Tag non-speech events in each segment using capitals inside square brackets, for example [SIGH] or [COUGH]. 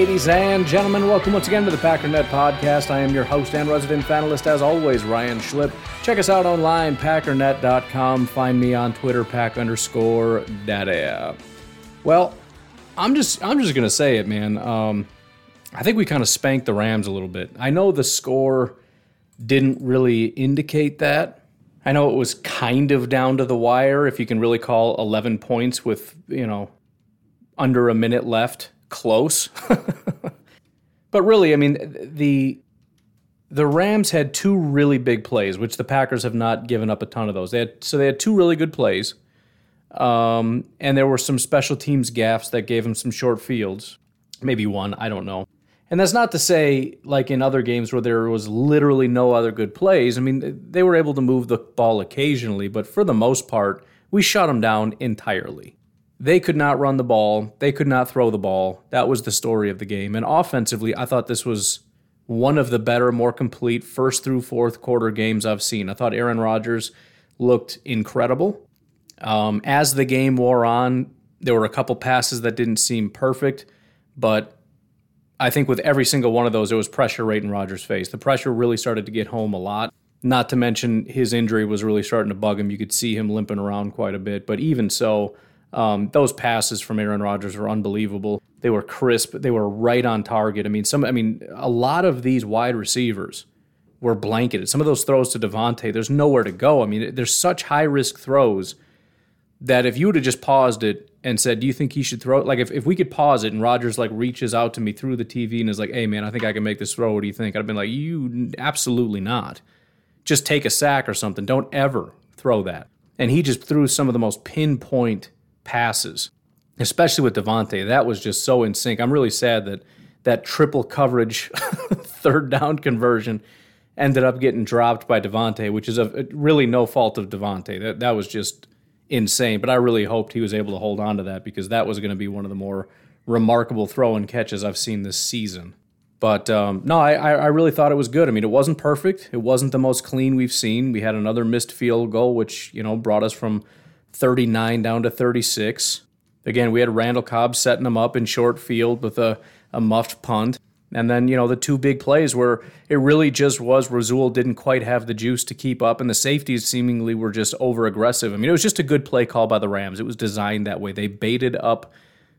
Ladies and gentlemen, welcome once again to the Packernet Podcast. I am your host and resident fanalist, as always, Ryan Schlip. Check us out online, packernet.com. Find me on Twitter, pack underscore daddy. Well, I'm just I'm just gonna say it, man. Um, I think we kind of spanked the Rams a little bit. I know the score didn't really indicate that. I know it was kind of down to the wire, if you can really call 11 points with you know under a minute left close. [LAUGHS] but really, I mean, the the Rams had two really big plays, which the Packers have not given up a ton of those. They had so they had two really good plays, um, and there were some special teams gaffes that gave them some short fields, maybe one, I don't know. And that's not to say, like in other games where there was literally no other good plays. I mean, they were able to move the ball occasionally, but for the most part, we shut them down entirely. They could not run the ball. They could not throw the ball. That was the story of the game. And offensively, I thought this was one of the better, more complete first through fourth quarter games I've seen. I thought Aaron Rodgers looked incredible. Um, as the game wore on, there were a couple passes that didn't seem perfect, but I think with every single one of those, it was pressure right in Rodgers' face. The pressure really started to get home a lot. Not to mention his injury was really starting to bug him. You could see him limping around quite a bit. But even so, um, those passes from Aaron Rodgers were unbelievable. They were crisp. They were right on target. I mean, some. I mean, a lot of these wide receivers were blanketed. Some of those throws to Davante, there's nowhere to go. I mean, there's such high risk throws that if you would have just paused it and said, "Do you think he should throw it?" Like if, if we could pause it and Rodgers like reaches out to me through the TV and is like, "Hey man, I think I can make this throw. What do you think?" I'd have been like, "You absolutely not. Just take a sack or something. Don't ever throw that." And he just threw some of the most pinpoint passes, especially with Davante. That was just so in sync. I'm really sad that that triple coverage [LAUGHS] third down conversion ended up getting dropped by Davante, which is a, really no fault of Davante. That that was just insane. But I really hoped he was able to hold on to that because that was going to be one of the more remarkable throw and catches I've seen this season. But um, no, I, I really thought it was good. I mean, it wasn't perfect. It wasn't the most clean we've seen. We had another missed field goal, which you know brought us from 39 down to 36. Again, we had Randall Cobb setting them up in short field with a, a muffed punt. And then, you know, the two big plays where it really just was Rasul didn't quite have the juice to keep up, and the safeties seemingly were just over aggressive. I mean, it was just a good play call by the Rams. It was designed that way. They baited up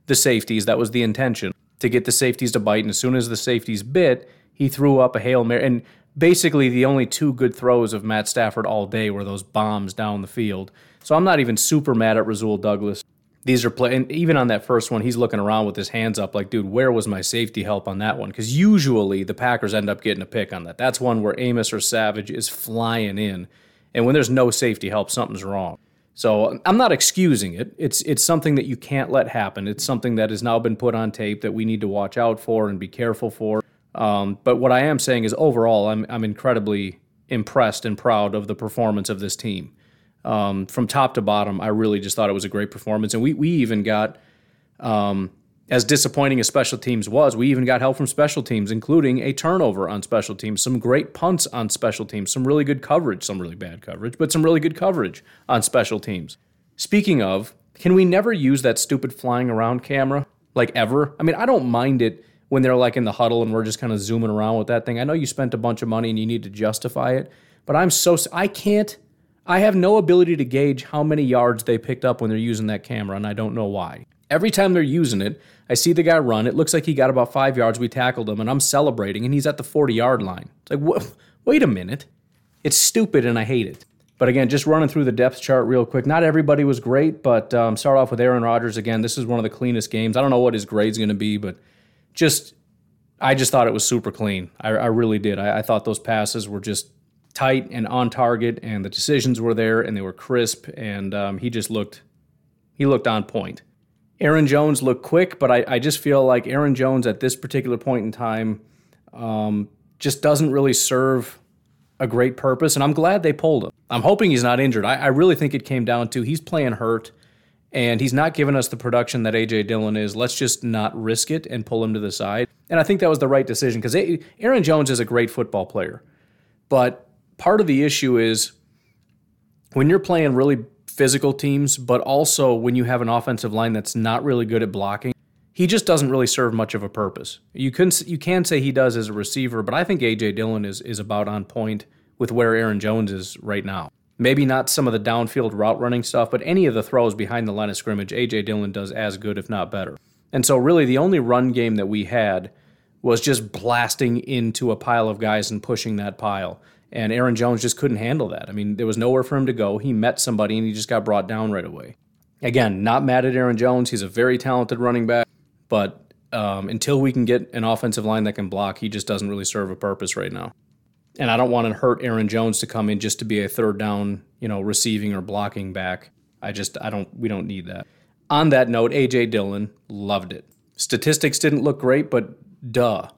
the safeties. That was the intention to get the safeties to bite. And as soon as the safeties bit, he threw up a Hail Mary. And basically, the only two good throws of Matt Stafford all day were those bombs down the field. So I'm not even super mad at Rasul Douglas. These are play, and even on that first one, he's looking around with his hands up, like, dude, where was my safety help on that one? Because usually the Packers end up getting a pick on that. That's one where Amos or Savage is flying in, and when there's no safety help, something's wrong. So I'm not excusing it. It's it's something that you can't let happen. It's something that has now been put on tape that we need to watch out for and be careful for. Um, but what I am saying is overall, I'm I'm incredibly impressed and proud of the performance of this team um, from top to bottom, I really just thought it was a great performance. And we, we even got, um, as disappointing as special teams was, we even got help from special teams, including a turnover on special teams, some great punts on special teams, some really good coverage, some really bad coverage, but some really good coverage on special teams. Speaking of, can we never use that stupid flying around camera? Like ever? I mean, I don't mind it when they're like in the huddle and we're just kind of zooming around with that thing. I know you spent a bunch of money and you need to justify it, but I'm so I can't I have no ability to gauge how many yards they picked up when they're using that camera, and I don't know why. Every time they're using it, I see the guy run. It looks like he got about five yards. We tackled him, and I'm celebrating, and he's at the 40 yard line. It's like, wait a minute. It's stupid, and I hate it. But again, just running through the depth chart real quick. Not everybody was great, but um, start off with Aaron Rodgers again. This is one of the cleanest games. I don't know what his grade's going to be, but just I just thought it was super clean. I, I really did. I, I, thought those passes were just tight and on target, and the decisions were there and they were crisp, and um, he just looked he looked on point. Aaron Jones looked quick, but I, I just feel like Aaron Jones at this particular point in time um, just doesn't really serve a great purpose, and I'm glad they pulled him. I'm hoping he's not injured. I, I really think it came down to he's playing hurt, and he's not giving us the production that AJ Dillon is. Let's just not risk it and pull him to the side. And I think that was the right decision because Aaron Jones is a great football player, but part of the issue is when you're playing really physical teams, but also when you have an offensive line that's not really good at blocking he just doesn't really serve much of a purpose. You can you can say he does as a receiver, but I think AJ Dillon is is about on point with where Aaron Jones is right now. Maybe not some of the downfield route running stuff, but any of the throws behind the line of scrimmage, AJ Dillon does as good, if not better. And so, really, the only run game that we had was just blasting into a pile of guys and pushing that pile. And Aaron Jones just couldn't handle that. I mean, there was nowhere for him to go. He met somebody and he just got brought down right away. Again, not mad at Aaron Jones. He's a very talented running back. But um, until we can get an offensive line that can block, he just doesn't really serve a purpose right now. And I don't want to hurt Aaron Jones to come in just to be a third down, you know, receiving or blocking back. I just I don't we don't need that. On that note, AJ Dillon loved it. Statistics didn't look great, but duh.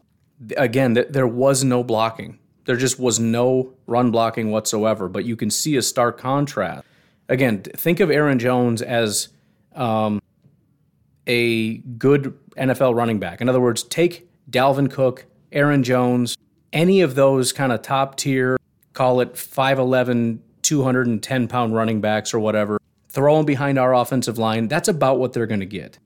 Again, th- there was no blocking. There just was no run blocking whatsoever. But you can see a stark contrast. Again, think of Aaron Jones as um, a good NFL running back. In other words, take Dalvin Cook, Aaron Jones, any of those kind of top tier, call it 5'11, 210 pound running backs or whatever, throw them behind our offensive line. That's about what they're going to get.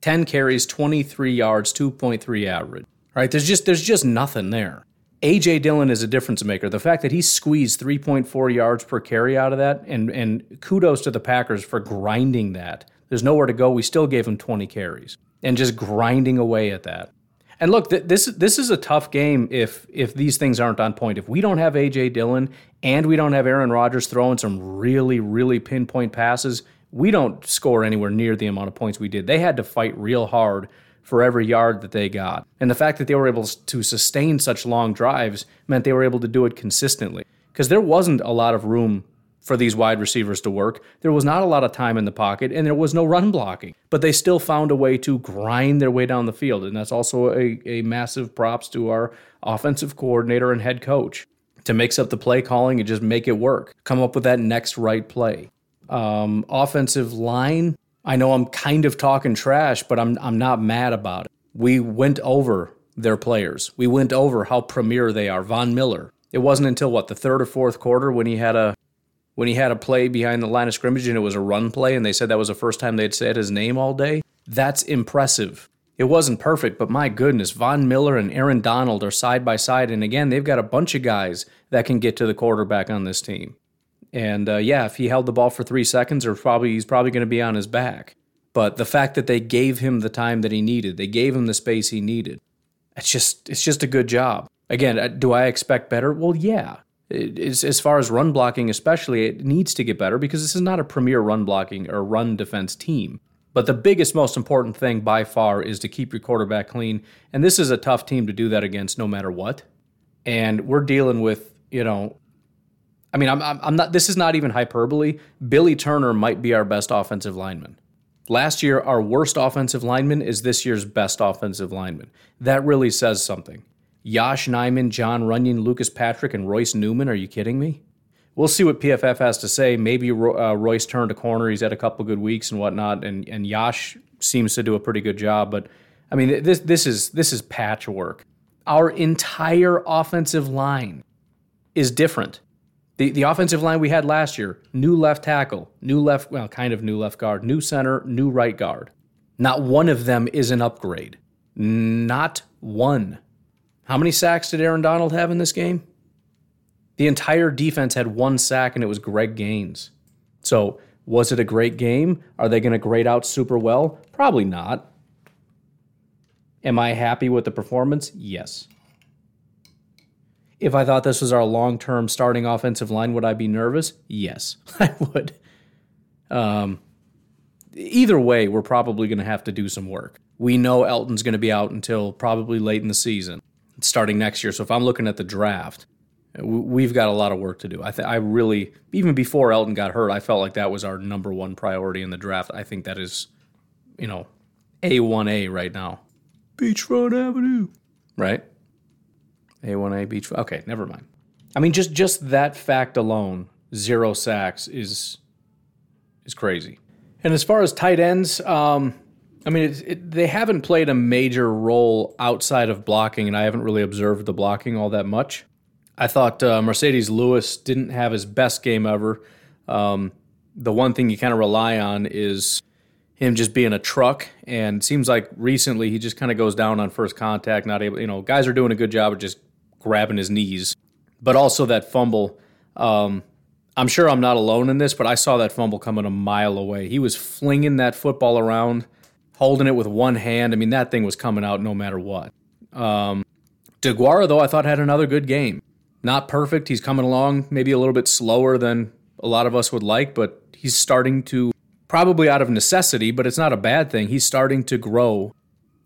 10 carries, 23 yards, 2.3 average. Right? There's just there's just nothing there. AJ Dillon is a difference maker. The fact that he squeezed 3.4 yards per carry out of that, and and kudos to the Packers for grinding that there's nowhere to go. We still gave him 20 carries and just grinding away at that. And look, th- this this is a tough game if if these things aren't on point. If we don't have AJ Dillon and we don't have Aaron Rodgers throwing some really really pinpoint passes, we don't score anywhere near the amount of points we did. They had to fight real hard for every yard that they got. And the fact that they were able to sustain such long drives meant they were able to do it consistently because there wasn't a lot of room for these wide receivers to work. There was not a lot of time in the pocket and there was no run blocking, but they still found a way to grind their way down the field. And that's also a, a massive props to our offensive coordinator and head coach to mix up the play calling and just make it work. Come up with that next right play. Um, offensive line, I know I'm kind of talking trash, but I'm, I'm not mad about it. We went over their players. We went over how premier they are. Von Miller. It wasn't until what the third or fourth quarter when he had a when he had a play behind the line of scrimmage and it was a run play and they said that was the first time they'd said his name all day, that's impressive. It wasn't perfect, but my goodness, Von Miller and Aaron Donald are side by side. And again, they've got a bunch of guys that can get to the quarterback on this team. And uh, yeah, if he held the ball for three seconds, or probably he's probably going to be on his back. But the fact that they gave him the time that he needed, they gave him the space he needed. It's just it's just a good job. Again, uh, do I expect better? Well, yeah as far as run blocking, especially, it needs to get better because this is not a premier run blocking or run defense team. But the biggest, most important thing by far is to keep your quarterback clean. And this is a tough team to do that against no matter what. And we're dealing with, you know, I mean, I'm, I'm not, this is not even hyperbole. Billy Turner might be our best offensive lineman. Last year, our worst offensive lineman is this year's best offensive lineman. That really says something. Yosh Nijman, Jon Runyan, Lucas Patrick, and Royce Newman. Are you kidding me? We'll see what PFF has to say. Maybe uh, Royce turned a corner. He's had a couple good weeks and whatnot, and and Yosh seems to do a pretty good job. But I mean, this this is this is patchwork. Our entire offensive line is different. The the offensive line we had last year: new left tackle, new left, well, kind of new left guard, new center, new right guard. Not one of them is an upgrade. Not one. How many sacks did Aaron Donald have in this game? The entire defense had one sack, and it was Greg Gaines. So, was it a great game? Are they going to grade out super well? Probably not. Am I happy with the performance? Yes. If I thought this was our long term starting offensive line, would I be nervous? Yes, [LAUGHS] I would. Um, either way, we're probably going to have to do some work. We know Elgton's going to be out until probably late in the season, starting next year. So if I'm looking at the draft, we've got a lot of work to do. I th- I really even before Elton got hurt, I felt like that was our number one priority in the draft. I think that is, you know, a one A right now. Beachfront Avenue, right? A one A beach. Okay, never mind. I mean, just just that fact alone, zero sacks is is crazy. And as far as tight ends, um, I mean, it, it, they haven't played a major role outside of blocking, and I haven't really observed the blocking all that much. I thought uh, Marcedes Lewis didn't have his best game ever. Um, the one thing you kind of rely on is him just being a truck, and seems like recently he just kind of goes down on first contact, not able. You know, guys are doing a good job of just grabbing his knees, but also that fumble. Um, I'm sure I'm not alone in this, but I saw that fumble coming a mile away. He was flinging that football around, holding it with one hand. I mean, that thing was coming out no matter what. Um, DeGuara, though, I thought had another good game. Not perfect. He's coming along maybe a little bit slower than a lot of us would like, but he's starting to, probably out of necessity, but it's not a bad thing. He's starting to grow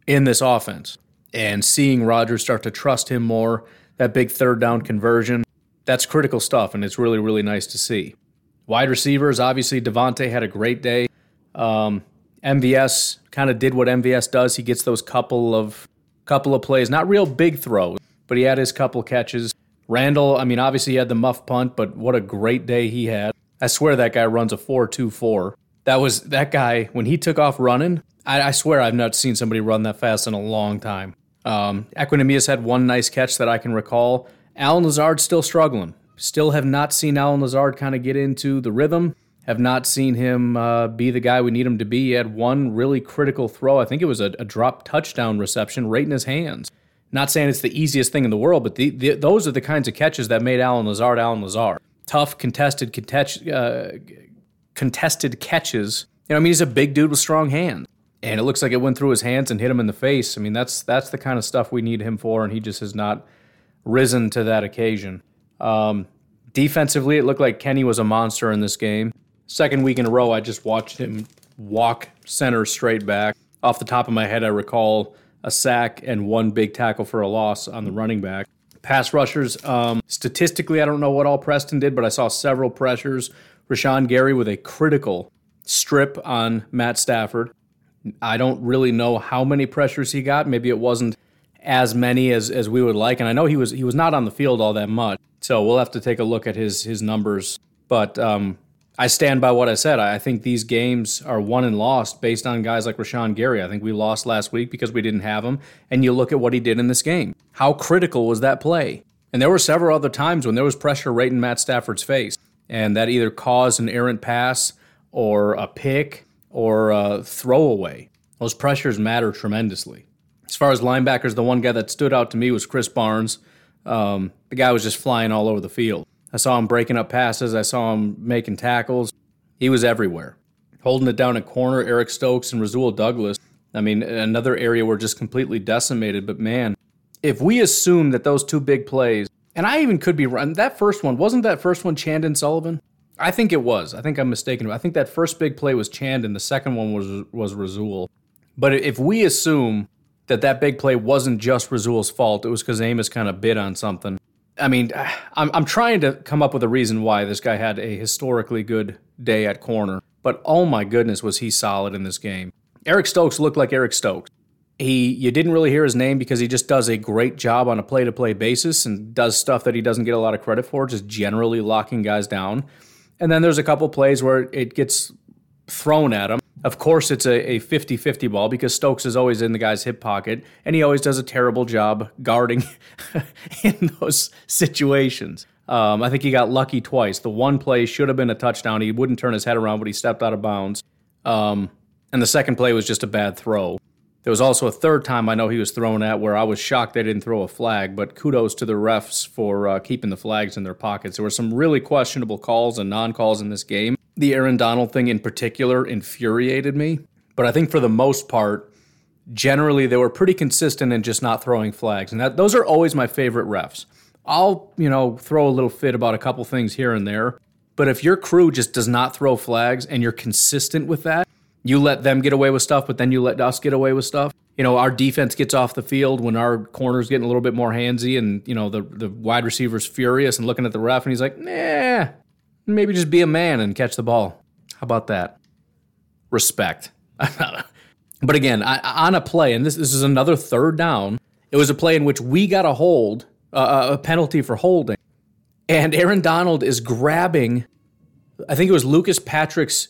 in this offense. And seeing Rodgers start to trust him more, that big third down conversion, that's critical stuff, and it's really, really nice to see. Wide receivers, obviously, Davante had a great day. Um, MVS kind of did what MVS does. He gets those couple of couple of plays, not real big throws, but he had his couple catches. Randall, I mean, obviously he had the muff punt, but what a great day he had. I swear that guy runs a 4.24. That was that guy when he took off running. I, I swear I've not seen somebody run that fast in a long time. Um, Equanimeous had one nice catch that I can recall. Allen Lazard still struggling. Still have not seen Allen Lazard kind of get into the rhythm. Have not seen him uh, be the guy we need him to be. He had one really critical throw. I think it was a, a drop touchdown reception right in his hands. Not saying it's the easiest thing in the world, but the, the, those are the kinds of catches that made Allen Lazard Allen Lazard. Tough, contested, contest, uh, contested catches. You know, I mean, he's a big dude with strong hands, and it looks like it went through his hands and hit him in the face. I mean, that's that's the kind of stuff we need him for, and he just has not risen to that occasion. Um, defensively, it looked like Kenny was a monster in this game. Second week in a row, I just watched him walk center straight back. Off the top of my head, I recall a sack and one big tackle for a loss on the running back. Pass rushers, um, statistically, I don't know what all Preston did, but I saw several pressures. Rashan Gary with a critical strip on Matt Stafford. I don't really know how many pressures he got. Maybe it wasn't as many as, as we would like. And I know he was he was not on the field all that much, so we'll have to take a look at his his numbers. But um, I stand by what I said. I think these games are won and lost based on guys like Rashan Gary. I think we lost last week because we didn't have him. And you look at what he did in this game. How critical was that play? And there were several other times when there was pressure right in Matt Stafford's face, and that either caused an errant pass or a pick or a throwaway. Those pressures matter tremendously. As far as linebackers, the one guy that stood out to me was Krys Barnes. Um, the guy was just flying all over the field. I saw him breaking up passes. I saw him making tackles. He was everywhere. Holding it down at corner, Eric Stokes and Rasul Douglas. I mean, another area we're just completely decimated. But man, if we assume that those two big plays, and I even could be wrong, that first one, wasn't that first one Chandon Sullivan? I think it was. I think I'm mistaken. I think that first big play was Chandon. The second one was was Rasul. But if we assume that that big play wasn't just Rasul's fault. It was because Amos kind of bid on something. I mean, [SIGHS] I'm, I'm trying to come up with a reason why this guy had a historically good day at corner, but oh my goodness, was he solid in this game. Eric Stokes looked like Eric Stokes. He, you didn't really hear his name because he just does a great job on a play to play basis and does stuff that he doesn't get a lot of credit for, just generally locking guys down. And then there's a couple plays where it gets thrown at him of course, it's a 50 50 ball because Stokes is always in the guy's hip pocket, and he always does a terrible job guarding [LAUGHS] in those situations. Um, I think he got lucky twice. The one play should have been a touchdown. He wouldn't turn his head around, but he stepped out of bounds. Um, and the second play was just a bad throw. There was also a third time I know he was thrown at where I was shocked they didn't throw a flag, but kudos to the refs for uh, keeping the flags in their pockets. There were some really questionable calls and non calls in this game. The Aaron Donald thing in particular infuriated me, but I think for the most part, generally they were pretty consistent in just not throwing flags. And that, those are always my favorite refs. I'll, you know, throw a little fit about a couple things here and there. But if your crew just does not throw flags and you're consistent with that, you let them get away with stuff, but then you let us get away with stuff. You know, our defense gets off the field when our corner's getting a little bit more handsy and, you know, the, the wide receiver's furious and looking at the ref and he's like, nah, maybe just be a man and catch the ball. How about that? Respect. [LAUGHS] but again, I, on a play, and this, this is another third down, it was a play in which we got a hold, uh, a penalty for holding. And Aaron Donald is grabbing, I think it was Lucas Patrick's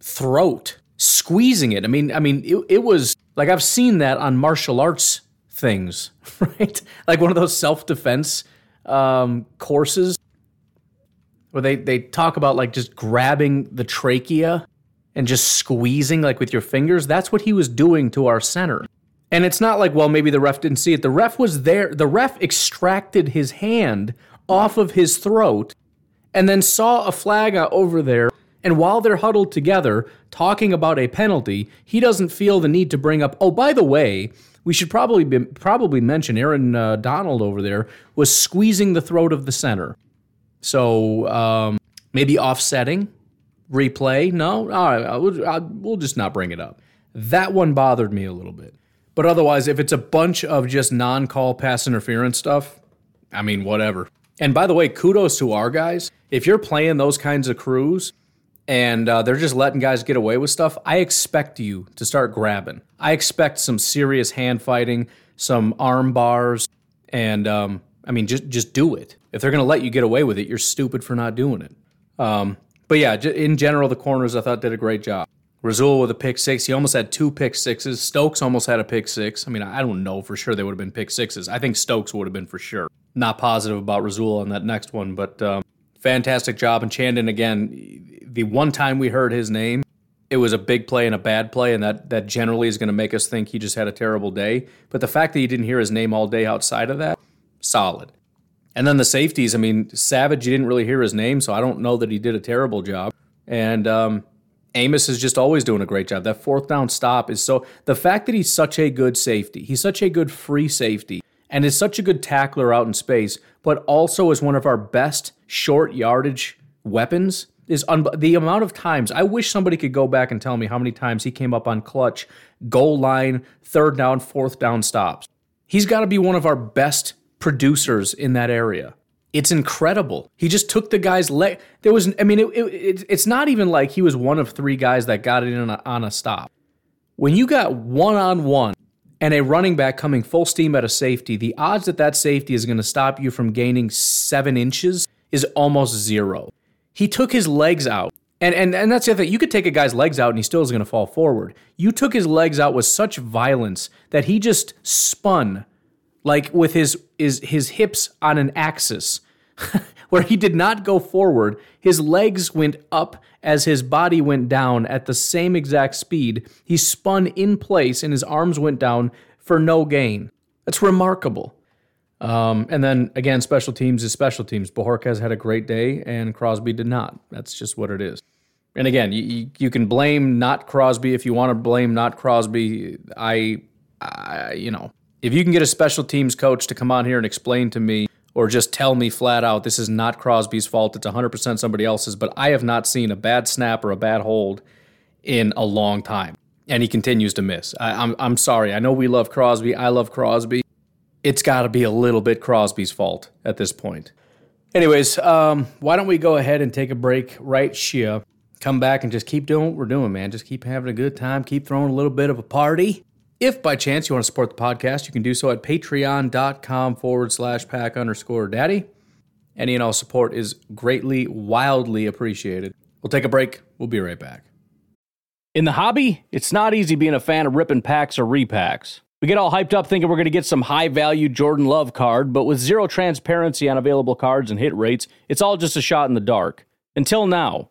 throat, squeezing it. I mean, I mean, it, it was like I've seen that on martial arts things, [LAUGHS] right? Like one of those self defense um, courses where they, they talk about like just grabbing the trachea and just squeezing like with your fingers. That's what he was doing to our center. And it's not like, well, maybe the ref didn't see it. The ref was there. The ref extracted his hand off of his throat and then saw a flag over there. And while they're huddled together talking about a penalty, he doesn't feel the need to bring up, oh, by the way, we should probably be, probably mention Aaron uh, Donald over there was squeezing the throat of the center. So um, maybe offsetting replay. No, all right, we'll, I'll, we'll just not bring it up. That one bothered me a little bit. But otherwise, if it's a bunch of just non call pass interference stuff, I mean, whatever. And by the way, kudos to our guys. If you're playing those kinds of crews and uh, they're just letting guys get away with stuff, I expect you to start grabbing. I expect some serious hand fighting, some arm bars, and um, I mean, just just do it. If they're going to let you get away with it, you're stupid for not doing it. Um, but yeah, in general, the corners I thought did a great job. Rasul with a pick six. He almost had two pick sixes. Stokes almost had a pick six. I mean, I don't know for sure they would have been pick sixes. I think Stokes would have been for sure. Not positive about Rasul on that next one, but um, fantastic job. And Chandon, again, the one time we heard his name, it was a big play and a bad play, and that, that generally is going to make us think he just had a terrible day. But the fact that you didn't hear his name all day outside of that, solid. And then the safeties, I mean, Savage, you didn't really hear his name, so I don't know that he did a terrible job. And um, Amos is just always doing a great job. That fourth down stop is so the fact that he's such a good safety, he's such a good free safety, and is such a good tackler out in space, but also is one of our best short yardage weapons. Is un- the amount of times I wish somebody could go back and tell me how many times he came up on clutch, goal line, third down, fourth down stops. He's got to be one of our best producers in that area. It's incredible. He just took the guy's leg. There was, I mean, it, it, it's not even like he was one of three guys that got it in on a, on a stop. When you got one on one and a running back coming full steam at a safety, the odds that that safety is going to stop you from gaining seven inches is almost zero. He took his legs out. And, and, and that's the other thing. You could take a guy's legs out and he still is going to fall forward. You took his legs out with such violence that he just spun like with his his, his hips on an axis [LAUGHS] where he did not go forward his legs went up as his body went down at the same exact speed. He spun in place and his arms went down for no gain. That's remarkable. Um, and then again special teams is special teams. Bojorquez had a great day and crosby did not. That's just what it is. And again you, you can blame not crosby. If you want to blame not crosby i, I you know if you can get a special teams coach to come on here and explain to me or just tell me flat out this is not Crosby's fault, it's 100% somebody else's, but I have not seen a bad snap or a bad hold in a long time. And he continues to miss. I, am I'm, I'm sorry. I know we love Crosby. I love Crosby. It's got to be a little bit Crosby's fault at this point. Anyways, um, why don't we go ahead and take a break right here? Come back and just keep doing what we're doing, man. Just keep having a good time. Keep throwing a little bit of a party. If by chance you want to support the podcast, you can do so at patreon.com forward slash pack underscore daddy. Any and all support is greatly, wildly appreciated. We'll take a break. We'll be right back. In the hobby, it's not easy being a fan of ripping packs or repacks. We get all hyped up thinking we're going to get some high value Jordan Love card, but with zero transparency on available cards and hit rates, it's all just a shot in the dark. Until now.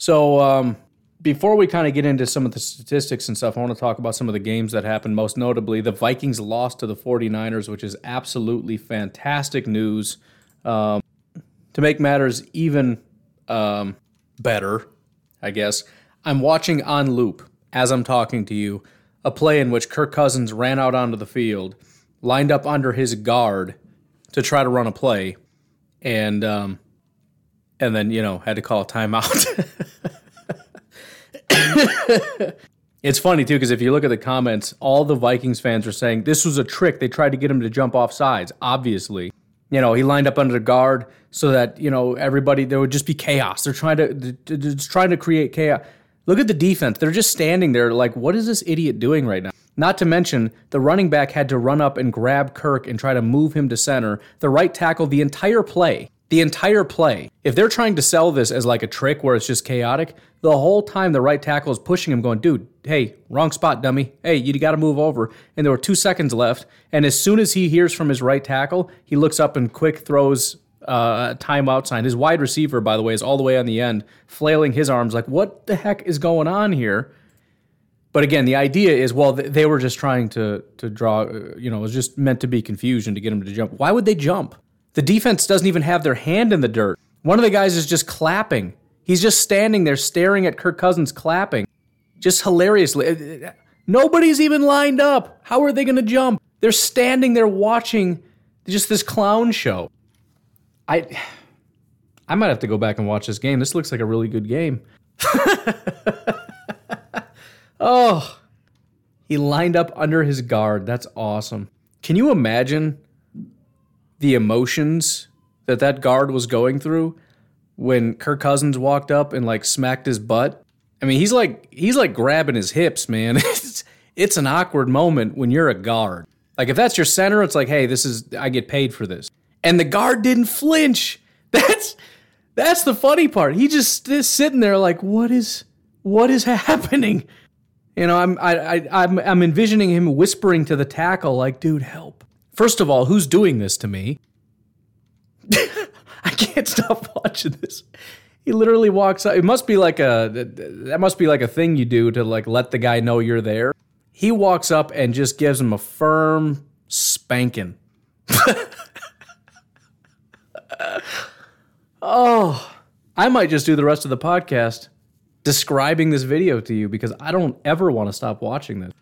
So, um, before we kind of get into some of the statistics and stuff, I want to talk about some of the games that happened. Most notably, the Vikings lost to the 49ers, which is absolutely fantastic news. Um, to make matters even um, better, I guess, I'm watching on loop as I'm talking to you a play in which Kirk Cousins ran out onto the field, lined up under his guard to try to run a play, and um, and then you know had to call a timeout. [LAUGHS] it's funny too because if you look at the comments, all the Vikings fans are saying this was a trick. They tried to get him to jump off sides. Obviously, you know he lined up under the guard so that you know everybody there would just be chaos. They're trying to they're trying to create chaos. Look at the defense. They're just standing there like, what is this idiot doing right now? Not to mention, the running back had to run up and grab Kirk and try to move him to center. The right tackle, the entire play, the entire play. If they're trying to sell this as like a trick where it's just chaotic, the whole time the right tackle is pushing him, going, dude, hey, wrong spot, dummy. Hey, you got to move over. And there were two seconds left. And as soon as he hears from his right tackle, he looks up and quick throws uh, timeout sign. His wide receiver, by the way, is all the way on the end, flailing his arms like, what the heck is going on here? But again, the idea is, well, they were just trying to to draw, uh, you know, it was just meant to be confusion to get him to jump. Why would they jump? The defense doesn't even have their hand in the dirt. One of the guys is just clapping. He's just standing there staring at Kirk Cousins clapping. Just hilariously. Nobody's even lined up. How are they going to jump? They're standing there watching just this clown show. I I might have to go back and watch this game. This looks like a really good game. [LAUGHS] oh, he lined up under his guard. That's awesome. Can you imagine the emotions that that guard was going through when Kirk Cousins walked up and like smacked his butt? I mean, he's like he's like grabbing his hips, man. [LAUGHS] It's it's an awkward moment when you're a guard. Like if that's your center, it's like, hey, this is I get paid for this. And the guard didn't flinch. [LAUGHS] That's that's the funny part. He just is sitting there like, what is what is [LAUGHS] happening? You know, I'm I, I I'm I'm envisioning him whispering to the tackle like, dude, help. First of all, who's doing this to me? [LAUGHS] I can't stop watching this. He literally walks out. It must be like a that must be like a thing you do to like let the guy know you're there. He walks up and just gives him a firm spanking. [LAUGHS] oh, I might just do the rest of the podcast describing this video to you because I don't ever want to stop watching this.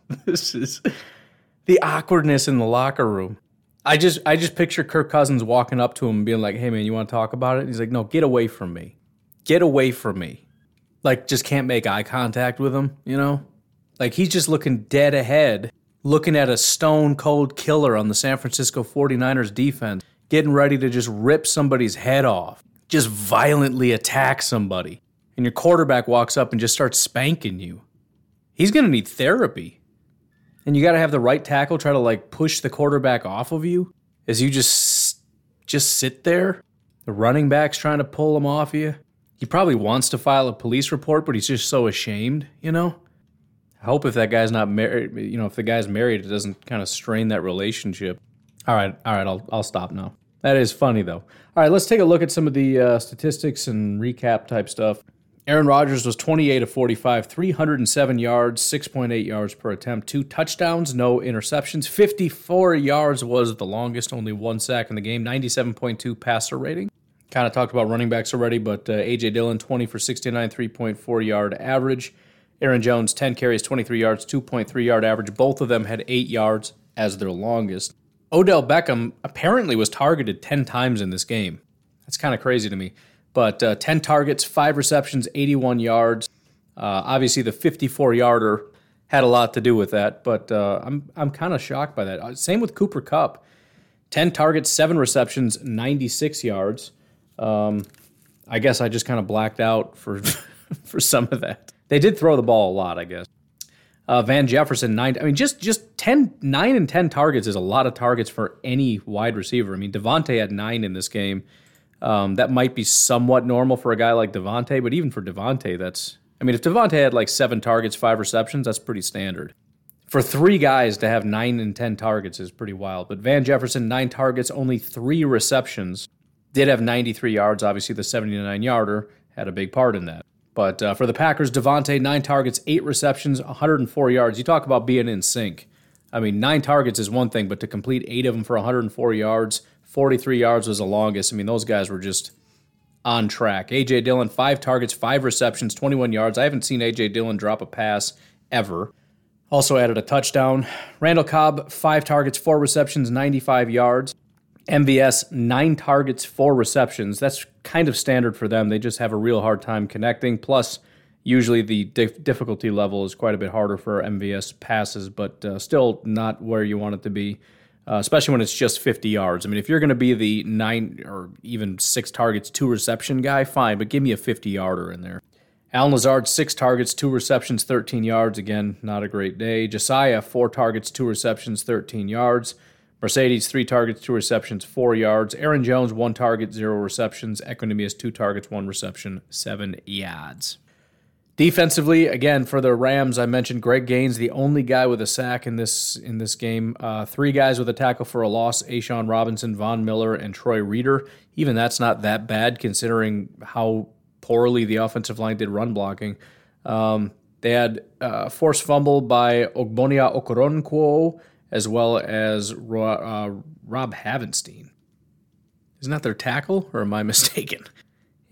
[LAUGHS] this is the awkwardness in the locker room. I just I just picture Kirk Cousins walking up to him and being like, "Hey man, you want to talk about it?" And he's like, "No, get away from me. Get away from me." Like just can't make eye contact with him, you know? Like he's just looking dead ahead looking at a stone cold killer on the San Francisco 49ers defense, getting ready to just rip somebody's head off, just violently attack somebody, and your quarterback walks up and just starts spanking you. He's going to need therapy. And you got to have the right tackle try to like push the quarterback off of you as you just just sit there. The running back's trying to pull him off of you. He probably wants to file a police report, but he's just so ashamed, you know? I hope if that guy's not married, you know, if the guy's married, it doesn't kind of strain that relationship. All right, all right, I'll, I'll stop now. That is funny, though. All right, let's take a look at some of the uh, statistics and recap type stuff. Aaron Rodgers was 28 of 45, 307 yards, 6.8 yards per attempt, two touchdowns, no interceptions. 54 yards was the longest, only one sack in the game, 97.2 passer rating. Kind of talked about running backs already, but uh, A.J. Dillon, 20 for 69, 3.4 yard average. Aaron Jones, 10 carries, 23 yards, 2.3 yard average. Both of them had eight yards as their longest. Odell Beckham apparently was targeted 10 times in this game. That's kind of crazy to me. But uh, 10 targets, 5 receptions, 81 yards. Uh, obviously, the 54 yarder had a lot to do with that, but uh, I'm, I'm kind of shocked by that. Uh, same with Cooper Kupp 10 targets, 7 receptions, 96 yards. Um, I guess I just kind of blacked out for, [LAUGHS] for some of that. They did throw the ball a lot, I guess. Uh, Van Jefferson, nine. I mean, just just 10, 9 and 10 targets is a lot of targets for any wide receiver. I mean, Davante had nine in this game. Um, that might be somewhat normal for a guy like Davante, but even for Davante, that's. I mean, if Davante had like seven targets, five receptions, that's pretty standard. For three guys to have nine and 10 targets is pretty wild. But Van Jefferson, nine targets, only three receptions. Did have 93 yards. Obviously, the 79 yarder had a big part in that. But uh, for the Packers, Davante, nine targets, eight receptions, 104 yards. You talk about being in sync. I mean, nine targets is one thing, but to complete eight of them for 104 yards, 43 yards was the longest. I mean, those guys were just on track. A.J. Dillon, five targets, five receptions, 21 yards. I haven't seen A.J. Dillon drop a pass ever. Also added a touchdown. Randall Cobb, five targets, four receptions, 95 yards. MVS, nine targets, four receptions. That's kind of standard for them. They just have a real hard time connecting. Plus, usually the dif- difficulty level is quite a bit harder for MVS passes, but uh, still not where you want it to be, uh, especially when it's just 50 yards. I mean, if you're going to be the nine or even six targets, two reception guy, fine, but give me a 50 yarder in there. Allen Lazard, six targets, two receptions, 13 yards. Again, not a great day. Josiah, four targets, two receptions, 13 yards. Marcedes, three targets, two receptions, four yards. Aaron Jones, one target, zero receptions. Equanimeous, two targets, one reception, seven yards. Defensively, again for the Rams, I mentioned Greg Gaines, the only guy with a sack in this in this game. Uh, three guys with a tackle for a loss: A'Shawn Robinson, Von Miller, and Troy Reeder. Even that's not that bad considering how poorly the offensive line did run blocking. Um, they had uh, forced fumble by Ogbonnia Okoronkwo as well as uh, Rob Havenstein. Isn't that their tackle, or am I [LAUGHS] mistaken?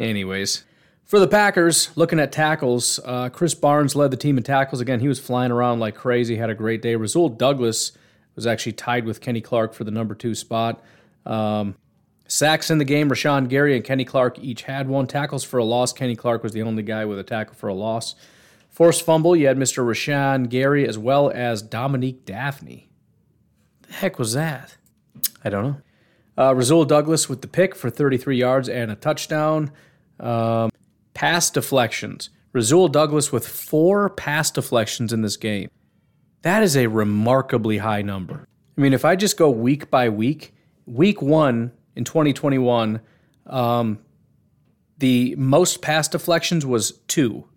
Anyways, for the Packers, looking at tackles, uh, Krys Barnes led the team in tackles. Again, he was flying around like crazy, had a great day. Rasul Douglas was actually tied with Kenny Clark for the number two spot. Um, sacks in the game, Rashan Gary and Kenny Clark each had one. Tackles for a loss, Kenny Clark was the only guy with a tackle for a loss. Forced fumble, you had Mr. Rashan Gary as well as Dominique Dafney the heck was that? I don't know. Uh, Rasul Douglas with the pick for 33 yards and a touchdown. Um, pass deflections. Rasul Douglas with four pass deflections in this game. That is a remarkably high number. I mean, if I just go week by week, week one in 2021, um, the most pass deflections was two.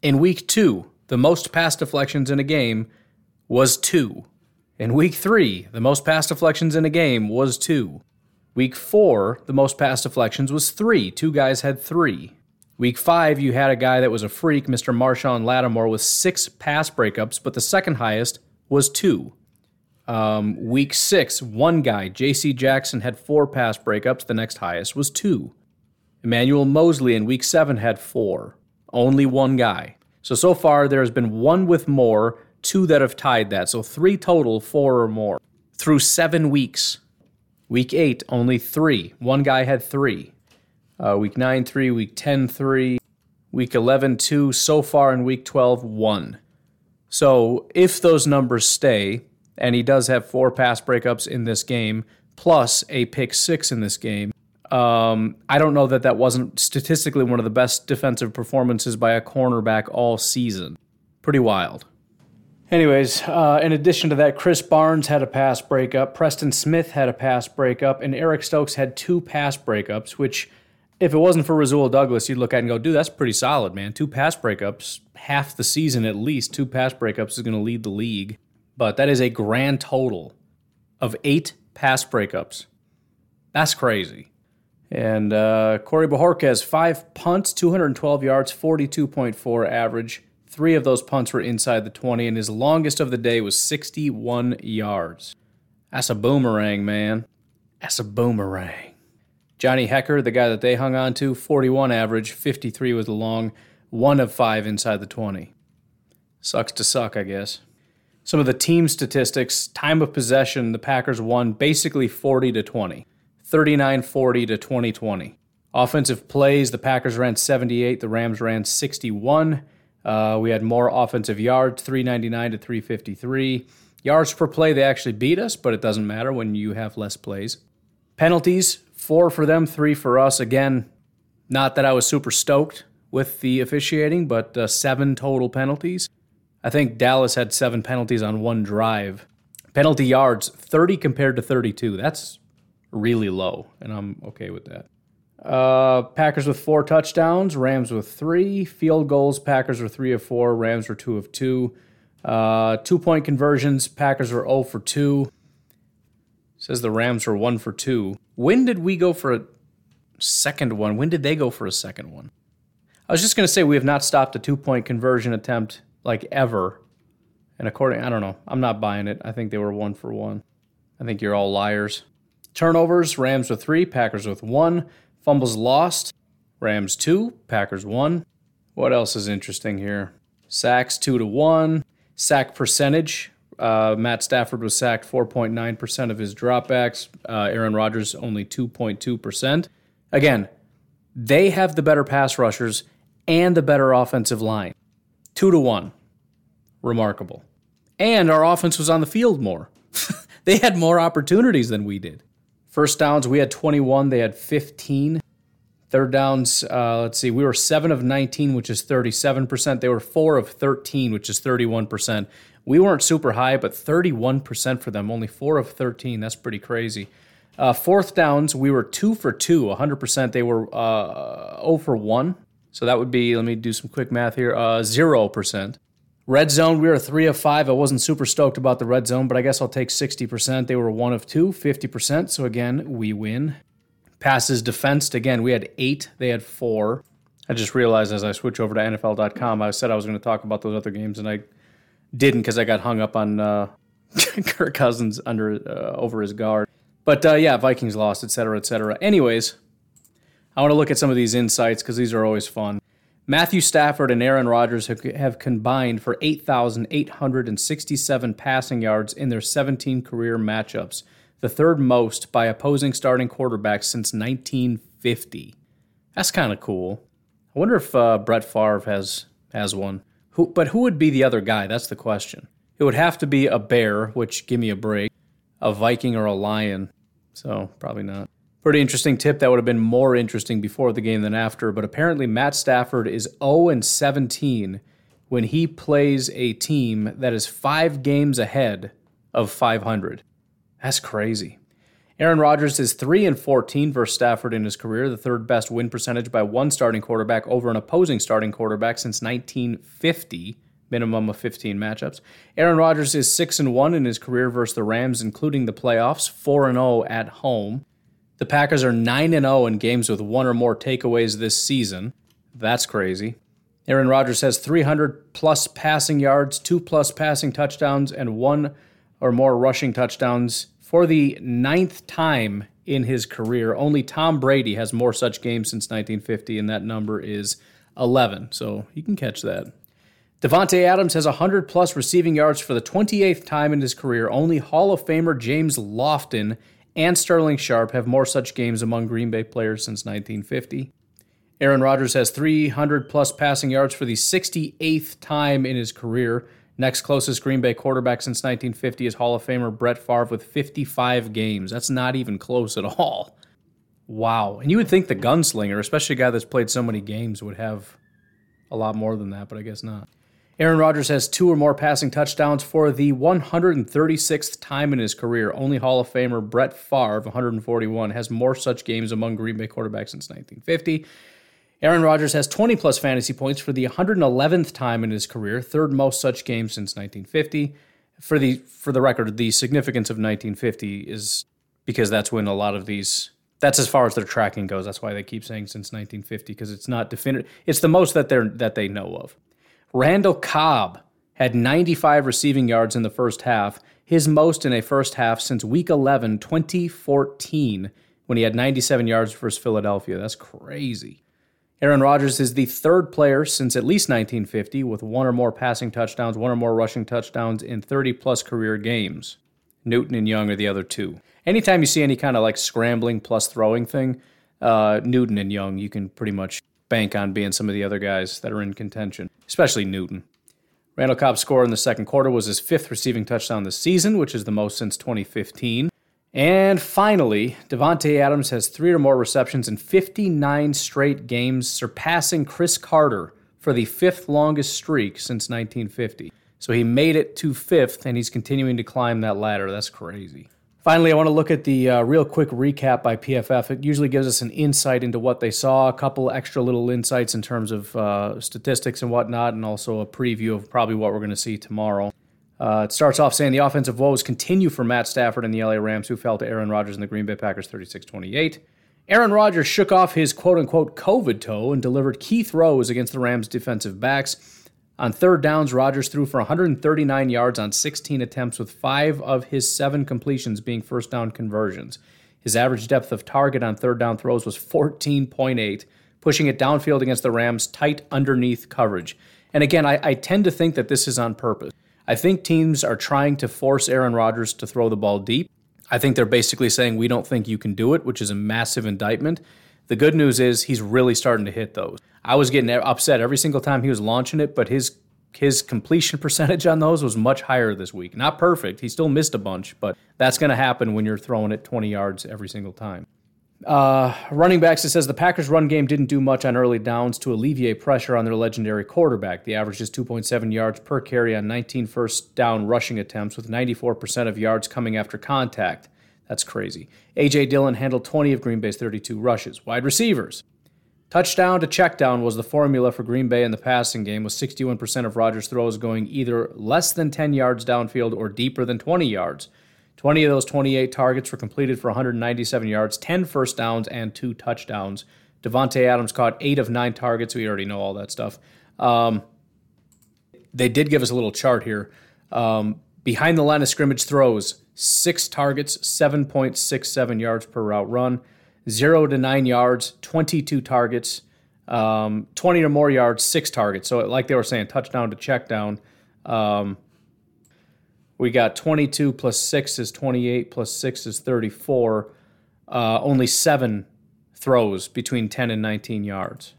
In week two, the most pass deflections in a game was two. In week three, the most pass deflections in a game was two. Week four, the most pass deflections was three. Two guys had three. Week five, you had a guy that was a freak, Mr. Marshon Lattimore, with six pass breakups, but the second highest was two. Um, week six, one guy, J.C. Jackson, had four pass breakups. The next highest was two. Emmanuel Moseley in week seven had four. Only one guy. So, so far, there has been one with more two that have tied that. So three total, four or more. Through seven weeks. Week eight, only three. One guy had three. Uh, week nine, three. Week 10, three. Week 11, two. So far in week 12, one. So if those numbers stay, and he does have four pass breakups in this game, plus a pick six in this game, um, I don't know that that wasn't statistically one of the best defensive performances by a cornerback all season. Pretty wild. Anyways, uh, in addition to that, Krys Barnes had a pass breakup, Preston Smith had a pass breakup, and Eric Stokes had two pass breakups, which, if it wasn't for Rasul Douglas, you'd look at it and go, dude, that's pretty solid, man. Two pass breakups, half the season at least, two pass breakups is going to lead the league. But that is a grand total of eight pass breakups. That's crazy. And uh, Corey Bojorquez, five punts, 212 yards, 42.4 average. Three of those punts were inside the 20, and his longest of the day was 61 yards. That's a boomerang, man. That's a boomerang. Johnny Hekker, the guy that they hung on to, 41 average, 53 was the long, one of five inside the 20. Sucks to suck, I guess. Some of the team statistics time of possession, the Packers won basically 40 to 20, 39 40 to 2020. Offensive plays, the Packers ran 78, the Rams ran 61. Uh, we had more offensive yards, 399 to 353. Yards per play, they actually beat us, but it doesn't matter when you have less plays. Penalties, four for them, three for us. Again, not that I was super stoked with the officiating, but uh, seven total penalties. I think Dallas had seven penalties on one drive. Penalty yards, 30 compared to 32. That's really low, and I'm okay with that. Uh, Packers with four touchdowns, Rams with three. Field goals, Packers were three of four, Rams were two of two. Uh, two point conversions, Packers were 0 for 2. Says the Rams were 1 for 2. When did we go for a second one? When did they go for a second one? I was just going to say we have not stopped a two point conversion attempt like ever. And according, I don't know, I'm not buying it. I think they were 1 for 1. I think you're all liars. Turnovers, Rams with 3, Packers with 1. Fumbles lost. Rams 2, Packers 1. What else is interesting here? Sacks 2 to 1. Sack percentage. Uh, Matt Stafford was sacked 4.9% of his dropbacks. Uh, Aaron Rodgers only 2.2%. Again, they have the better pass rushers and the better offensive line. 2 to 1. Remarkable. And our offense was on the field more. [LAUGHS] they had more opportunities than we did. First downs, we had 21, they had 15. Third downs, uh, let's see, we were 7 of 19, which is 37%. They were 4 of 13, which is 31%. We weren't super high, but 31% for them, only 4 of 13. That's pretty crazy. Uh, fourth downs, we were 2 for 2, 100%. They were uh, 0 for 1. So that would be, let me do some quick math here, uh, 0%. Red zone, we were three of five. I wasn't super stoked about the red zone, but I guess I'll take 60%. They were one of two, 50%. So again, we win. Passes defensed, again, we had eight, they had four. I just realized as I switch over to NFL.com, I said I was going to talk about those other games, and I didn't because I got hung up on uh, [LAUGHS] Kirk Cousins under uh, over his guard. But uh, yeah, Vikings lost, etc., cetera, et cetera. Anyways, I want to look at some of these insights because these are always fun. Matthew Stafford and Aaron Rodgers have combined for 8,867 passing yards in their 17 career matchups, the third most by opposing starting quarterbacks since 1950. That's kind of cool. I wonder if uh, Brett Favre has has one. Who, but who would be the other guy? That's the question. It would have to be a bear, which give me a break, a Viking or a lion. So probably not. Pretty interesting tip that would have been more interesting before the game than after, but apparently Matt Stafford is 0 17 when he plays a team that is five games ahead of 500. That's crazy. Aaron Rodgers is 3 and 14 versus Stafford in his career, the third best win percentage by one starting quarterback over an opposing starting quarterback since 1950, minimum of 15 matchups. Aaron Rodgers is 6 and 1 in his career versus the Rams including the playoffs, 4 and 0 at home. The Packers are 9 and 0 in games with one or more takeaways this season. That's crazy. Aaron Rodgers has 300 plus passing yards, two plus passing touchdowns, and one or more rushing touchdowns for the ninth time in his career. Only Tom Brady has more such games since 1950, and that number is 11. So you can catch that. Davante Adams has 100 plus receiving yards for the 28th time in his career. Only Hall of Famer James Lofton and Sterling Sharpe have more such games among Green Bay players since 1950. Aaron Rodgers has 300 plus passing yards for the 68th time in his career. Next closest Green Bay quarterback since 1950 is Hall of Famer Brett Favre with 55 games. That's not even close at all. Wow. And you would think the gunslinger, especially a guy that's played so many games, would have a lot more than that, but I guess not. Aaron Rodgers has two or more passing touchdowns for the 136th time in his career. Only Hall of Famer Brett Favre, 141, has more such games among Green Bay quarterbacks since 1950. Aaron Rodgers has 20 plus fantasy points for the 111th time in his career, third most such games since 1950. For the for the record, the significance of 1950 is because that's when a lot of these that's as far as their tracking goes. That's why they keep saying since 1950 because it's not definitive. It's the most that they're that they know of. Randall Cobb had 95 receiving yards in the first half, his most in a first half since week 11, 2014, when he had 97 yards versus Philadelphia. That's crazy. Aaron Rodgers is the third player since at least 1950 with one or more passing touchdowns, one or more rushing touchdowns in 30 plus career games. Newton and Young are the other two. Anytime you see any kind of like scrambling plus throwing thing, uh, Newton and Young, you can pretty much bank on being some of the other guys that are in contention, especially Newton. Randall Cobb's score in the second quarter was his fifth receiving touchdown this season, which is the most since 2015. And finally, Davante Adams has three or more receptions in 59 straight games, surpassing Cris Carter for the fifth longest streak since 1950. So he made it to fifth, and he's continuing to climb that ladder. That's crazy. Finally, I want to look at the uh, real quick recap by PFF. It usually gives us an insight into what they saw, a couple extra little insights in terms of uh, statistics and whatnot, and also a preview of probably what we're going to see tomorrow. Uh, it starts off saying the offensive woes continue for Matt Stafford and the LA Rams, who fell to Aaron Rodgers and the Green Bay Packers 36 28. Aaron Rodgers shook off his quote unquote COVID toe and delivered key throws against the Rams' defensive backs. On third downs, Rodgers threw for 139 yards on 16 attempts, with five of his seven completions being first down conversions. His average depth of target on third down throws was 14.8, pushing it downfield against the Rams' tight underneath coverage. And again, I, I tend to think that this is on purpose. I think teams are trying to force Aaron Rodgers to throw the ball deep. I think they're basically saying, we don't think you can do it, which is a massive indictment. The good news is he's really starting to hit those. I was getting upset every single time he was launching it, but his his completion [LAUGHS] percentage on those was much higher this week. Not perfect. He still missed a bunch, but that's going to happen when you're throwing it 20 yards every single time. Uh, running backs, it says the Packers' run game didn't do much on early downs to alleviate pressure on their legendary quarterback. The average is 2.7 yards per carry on 19 first down rushing attempts, with 94% of yards coming after contact. That's crazy. A.J. Dillon handled 20 of Green Bay's 32 rushes. Wide receivers. Touchdown to checkdown was the formula for Green Bay in the passing game, with 61% of Rodgers' throws going either less than 10 yards downfield or deeper than 20 yards. 20 of those 28 targets were completed for 197 yards, 10 first downs, and two touchdowns. Davante Adams caught eight of nine targets. We already know all that stuff. Um, they did give us a little chart here. Um, behind the line of scrimmage throws, six targets, 7.67 yards per route run. Zero to nine yards, 22 targets. Um, 20 or more yards, six targets. So, like they were saying, touchdown to check down. Um, we got 22 plus 6 is 28, plus 6 is 34. Uh, only seven throws between 10 and 19 yards.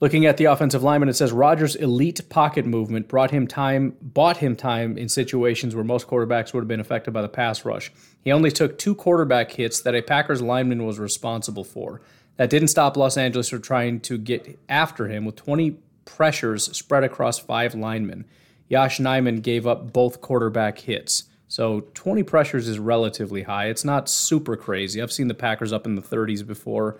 Looking at the offensive lineman, it says Rodgers' elite pocket movement brought him time, bought him time in situations where most quarterbacks would have been affected by the pass rush. He only took two quarterback hits that a Packers lineman was responsible for. That didn't stop Los Angeles from trying to get after him with 20 pressures spread across five linemen. Yosh Nijman gave up both quarterback hits. So 20 pressures is relatively high. It's not super crazy. I've seen the Packers up in the 30s before,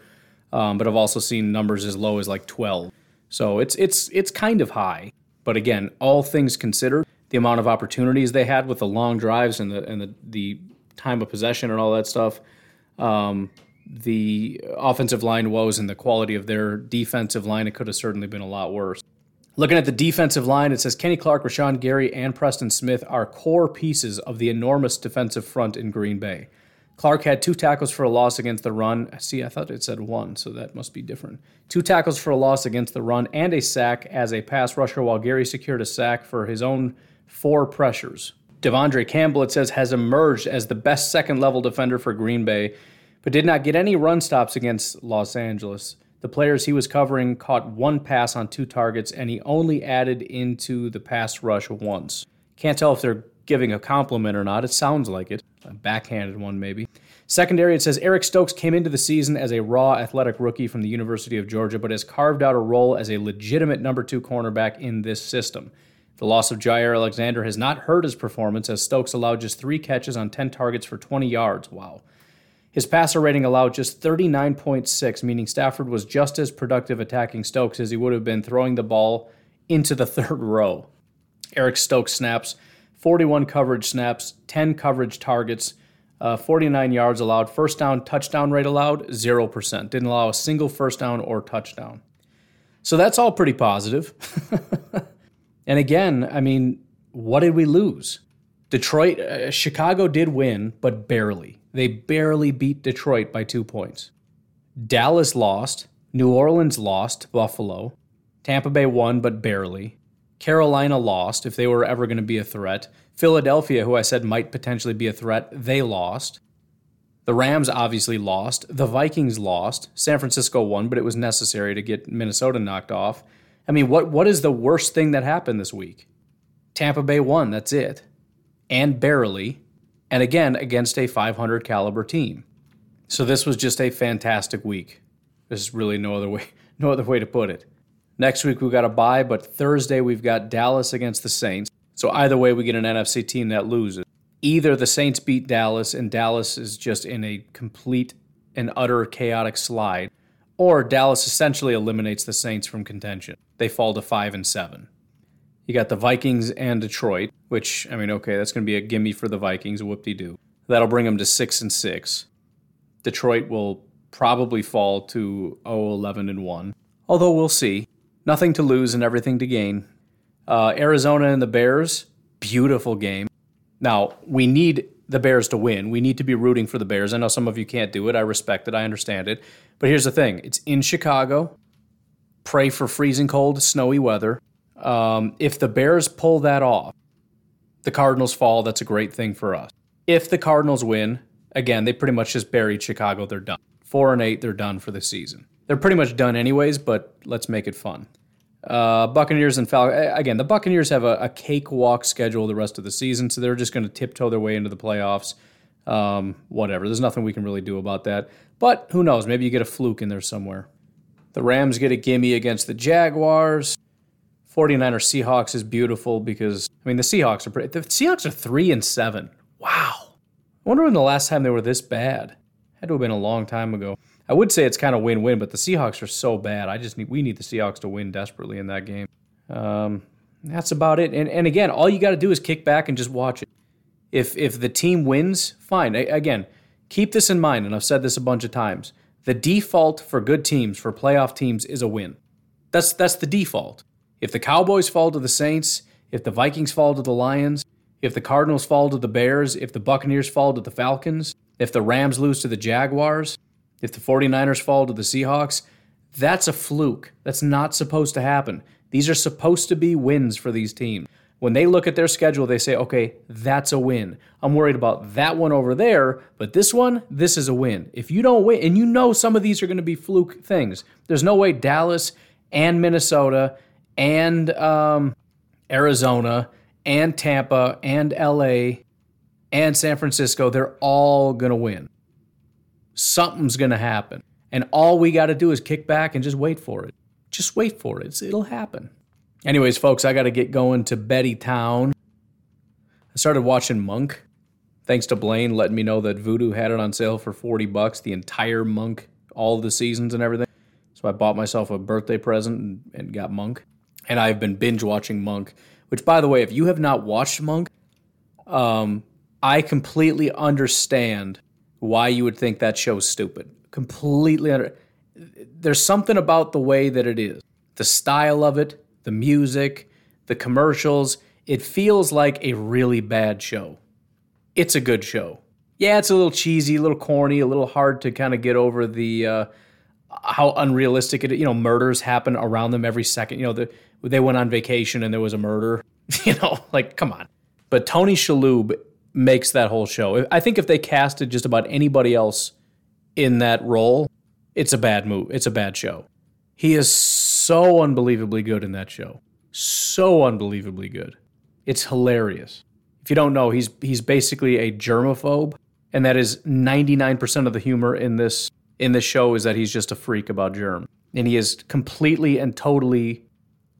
um, but I've also seen numbers as low as like 12. So it's it's it's kind of high. But again, all things considered, the amount of opportunities they had with the long drives and the and the, the time of possession and all that stuff, um, the offensive line woes and the quality of their defensive line, it could have certainly been a lot worse. Looking at the defensive line, it says Kenny Clark, Rashan Gary, and Preston Smith are core pieces of the enormous defensive front in Green Bay. Clark had two tackles for a loss against the run. See, I thought it said one, so that must be different. Two tackles for a loss against the run and a sack as a pass rusher, while Gary secured a sack for his own four pressures. De'Vondre Campbell, it says, has emerged as the best second level defender for Green Bay, but did not get any run stops against Los Angeles. The players he was covering caught one pass on two targets, and he only added into the pass rush once. Can't tell if they're giving a compliment or not. It sounds like it. A backhanded one, maybe. Secondary, it says Eric Stokes came into the season as a raw athletic rookie from the University of Georgia, but has carved out a role as a legitimate number two cornerback in this system. The loss of Jaire Alexander has not hurt his performance as Stokes allowed just three catches on 10 targets for 20 yards. Wow. His passer rating allowed just 39.6, meaning Stafford was just as productive attacking Stokes as he would have been throwing the ball into the [LAUGHS] third row. Eric Stokes snaps, 41 coverage snaps, 10 coverage targets, uh, 49 yards allowed. First down, touchdown rate allowed, 0%. Didn't allow a single first down or touchdown. So that's all pretty positive. [LAUGHS] and again, I mean, what did we lose? Detroit, uh, Chicago did win, but barely. They barely beat Detroit by two points. Dallas lost. New Orleans lost. Buffalo. Tampa Bay won, but barely. Carolina lost if they were ever going to be a threat. Philadelphia, who I said might potentially be a threat, they lost. The Rams obviously lost. The Vikings lost. San Francisco won, but it was necessary to get Minnesota knocked off. I mean, what what is the worst thing that happened this week? Tampa Bay won, that's it. And barely. And again, against a 500 caliber team. So this was just a fantastic week. There's really no other way [LAUGHS] no other way to put it. Next week we've got a bye, but Thursday we've got Dallas against the Saints. So either way, we get an NFC team that loses. Either the Saints beat Dallas and Dallas is just in a complete and utter chaotic slide, or Dallas essentially eliminates the Saints from contention. They fall to five and seven. You got the Vikings and Detroit, which I mean, okay, that's going to be a gimme for the Vikings. Whoop de doo. That'll bring them to six and six. Detroit will probably fall to 0-11 and one. Although we'll see. Nothing to lose and everything to gain. Uh, Arizona and the Bears, beautiful game. Now, we need the Bears to win. We need to be rooting for the Bears. I know some of you can't do it. I respect it. I understand it. But here's the thing it's in Chicago. Pray for freezing cold, snowy weather. Um, if the Bears pull that off, the Cardinals fall. That's a great thing for us. If the Cardinals win, again, they pretty much just buried Chicago. They're done. Four and eight, they're done for the season. They're pretty much done anyways, but let's make it fun. Uh, Buccaneers and Falcons. Again, the Buccaneers have a, a, cakewalk schedule the rest of the season, so they're just going to tiptoe their way into the playoffs. Um, whatever. There's nothing we can really do about that. But who knows? Maybe you get a fluke in there somewhere. The Rams get a gimme against the Jaguars. 49er Seahawks is beautiful because I mean the Seahawks are pretty, the Seahawks are three and seven. Wow. I wonder when the last time they were this bad. Had to have been a long time ago. I would say it's kind of win-win, but the Seahawks are so bad. I just need we need the Seahawks to win desperately in that game. Um, that's about it. And and again, all you got to do is kick back and just watch it. If if the team wins, fine. again, keep this in mind, and I've said this a bunch of times. The default for good teams, for playoff teams, is a win. That's that's the default. If the Cowboys fall to the Saints, if the Vikings fall to the Lions, if the Cardinals fall to the Bears, if the Buccaneers fall to the Falcons, if the Rams lose to the Jaguars, if the 49ers fall to the Seahawks, that's a fluke. That's not supposed to happen. These are supposed to be wins for these teams. When they look at their schedule, they say, okay, that's a win. I'm worried about that one over there, but this one, this is a win. If you don't win, and you know some of these are going to be fluke things, there's no way Dallas and Minnesota and um, Arizona and Tampa and LA and San Francisco, they're all going to win something's going to happen. And all we got to do is kick back and just wait for it. Just wait for it. It'll happen. Anyways, folks, I got to get going to Betty Town. I started watching Monk. Thanks to Blaine letting me know that Vudu had it on sale for 40 bucks, the entire Monk, all the seasons and everything. So I bought myself a birthday present and, and got Monk. And I've been binge watching Monk, which, by the way, if you have not watched Monk, um, I completely understand why you would think that show's stupid. Completely under. There's something about the way that it is, the style of it, the music, the commercials. It feels like a really bad show. It's a good show. Yeah, it's a little cheesy, a little corny, a little hard to kind of get over the uh, how unrealistic it. You know, murders happen around them every second. You know, the, they went on vacation and there was a murder. [LAUGHS] you know, like come on. But Tony Shalhoub makes that whole show. I think if they casted just about anybody else in that role, it's a bad move. It's a bad show. He is so unbelievably good in that show. So unbelievably good. It's hilarious. If you don't know, he's he's basically a germaphobe, and that is 99% of the humor in this in this show is that he's just a freak about germ. And he is completely and totally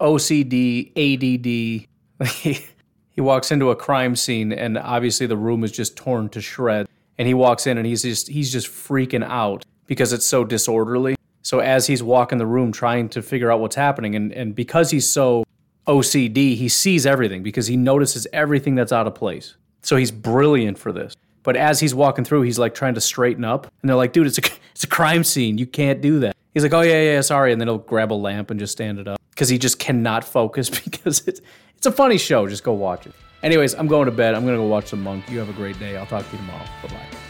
OCD, ADD. He, [LAUGHS] he walks into a crime scene and obviously the room is just torn to shreds. And he walks in and he's just he's just freaking out because it's so disorderly. So as he's walking the room trying to figure out what's happening and, and because he's so OCD, he sees everything because he notices everything that's out of place. So he's brilliant for this. But as he's walking through, he's like trying to straighten up, and they're like, "Dude, it's a [LAUGHS] it's a crime scene. You can't do that." He's like, "Oh yeah, yeah, sorry," and then he'll grab a lamp and just stand it up because he just cannot focus [LAUGHS] because it's it's a funny show. Just go watch it. Anyways, I'm going to bed. I'm gonna go watch some Monk. You have a great day. I'll talk to you tomorrow. Bye bye.